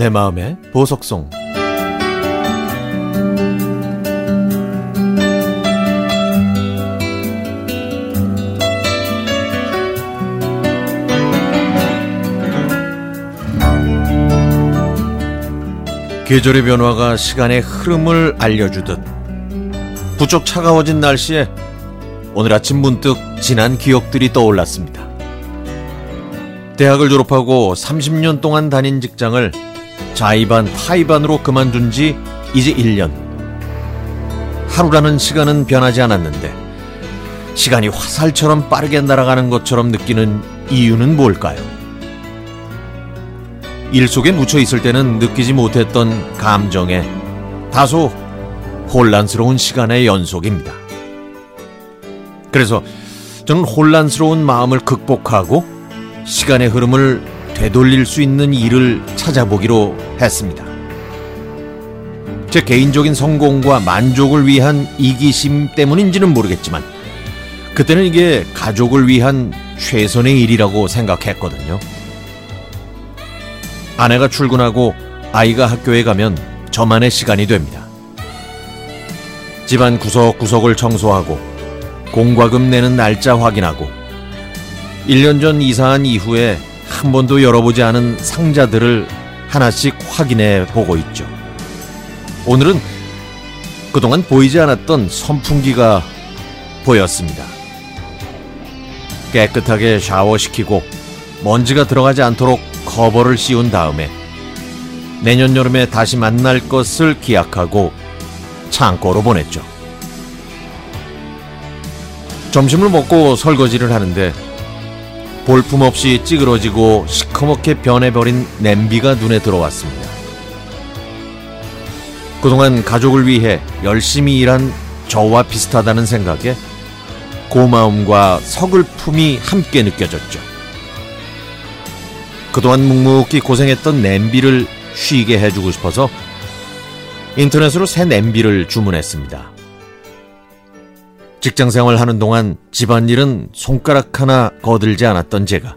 내 마음의 보석송 계절의 변화가 시간의 흐름을 알려주듯 부쩍 차가워진 날씨에 오늘 아침 문득 지난 기억들이 떠올랐습니다. 대학을 졸업하고 30년 동안 다닌 직장을 자의반 타의반으로 그만둔 지 이제 1년. 하루라는 시간은 변하지 않았는데 시간이 화살처럼 빠르게 날아가는 것처럼 느끼는 이유는 뭘까요? 일 속에 묻혀 있을 때는 느끼지 못했던 감정에 다소 혼란스러운 시간의 연속입니다. 그래서 저는 혼란스러운 마음을 극복하고 시간의 흐름을 되돌릴 수 있는 일을 찾아보기로 했습니다. 제 개인적인 성공과 만족을 위한 이기심 때문인지는 모르겠지만 그때는 이게 가족을 위한 최선의 일이라고 생각했거든요. 아내가 출근하고 아이가 학교에 가면 저만의 시간이 됩니다. 집안 구석구석을 청소하고 공과금 내는 날짜 확인하고 1년 전 이사한 이후에 한 번도 열어보지 않은 상자들을 하나씩 확인해 보고 있죠. 오늘은 그동안 보이지 않았던 선풍기가 보였습니다. 깨끗하게 샤워시키고 먼지가 들어가지 않도록 커버를 씌운 다음에 내년 여름에 다시 만날 것을 기약하고 창고로 보냈죠. 점심을 먹고 설거지를 하는데 볼품없이 찌그러지고 시커멓게 변해버린 냄비가 눈에 들어왔습니다. 그동안 가족을 위해 열심히 일한 저와 비슷하다는 생각에 고마움과 서글픔이 함께 느껴졌죠. 그동안 묵묵히 고생했던 냄비를 쉬게 해주고 싶어서 인터넷으로 새 냄비를 주문했습니다. 직장 생활 하는 동안 집안일은 손가락 하나 거들지 않았던 제가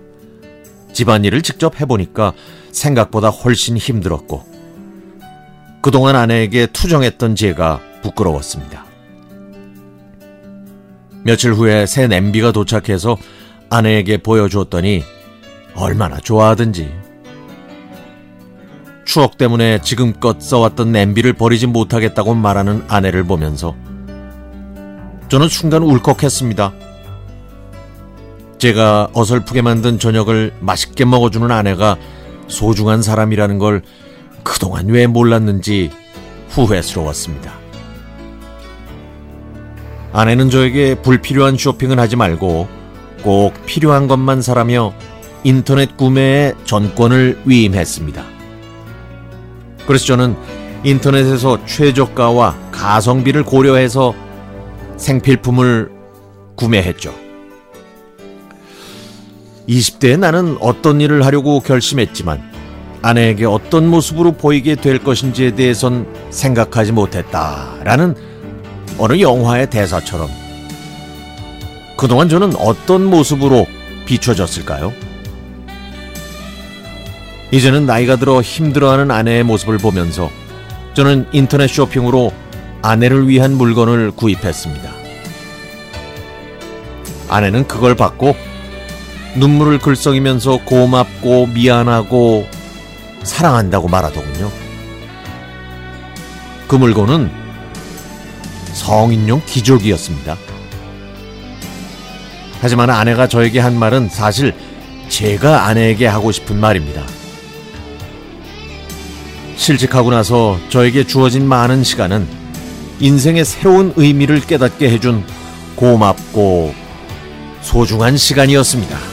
집안일을 직접 해보니까 생각보다 훨씬 힘들었고 그동안 아내에게 투정했던 제가 부끄러웠습니다. 며칠 후에 새 냄비가 도착해서 아내에게 보여주었더니 얼마나 좋아하든지. 추억 때문에 지금껏 써왔던 냄비를 버리지 못하겠다고 말하는 아내를 보면서 저는 순간 울컥했습니다. 제가 어설프게 만든 저녁을 맛있게 먹어주는 아내가 소중한 사람이라는 걸 그동안 왜 몰랐는지 후회스러웠습니다. 아내는 저에게 불필요한 쇼핑을 하지 말고 꼭 필요한 것만 사라며 인터넷 구매에 전권을 위임했습니다. 그래서 저는 인터넷에서 최저가와 가성비를 고려해서 생필품을 구매했죠. 20대에 나는 어떤 일을 하려고 결심했지만 아내에게 어떤 모습으로 보이게 될 것인지에 대해선 생각하지 못했다라는 어느 영화의 대사처럼 그동안 저는 어떤 모습으로 비춰졌을까요? 이제는 나이가 들어 힘들어하는 아내의 모습을 보면서 저는 인터넷 쇼핑으로 아내를 위한 물건을 구입했습니다. 아내는 그걸 받고 눈물을 글썽이면서 고맙고 미안하고 사랑한다고 말하더군요. 그 물건은 성인용 기저귀였습니다. 하지만 아내가 저에게 한 말은 사실 제가 아내에게 하고 싶은 말입니다. 실직하고 나서 저에게 주어진 많은 시간은 인생의 새로운 의미를 깨닫게 해준 고맙고 소중한 시간이었습니다.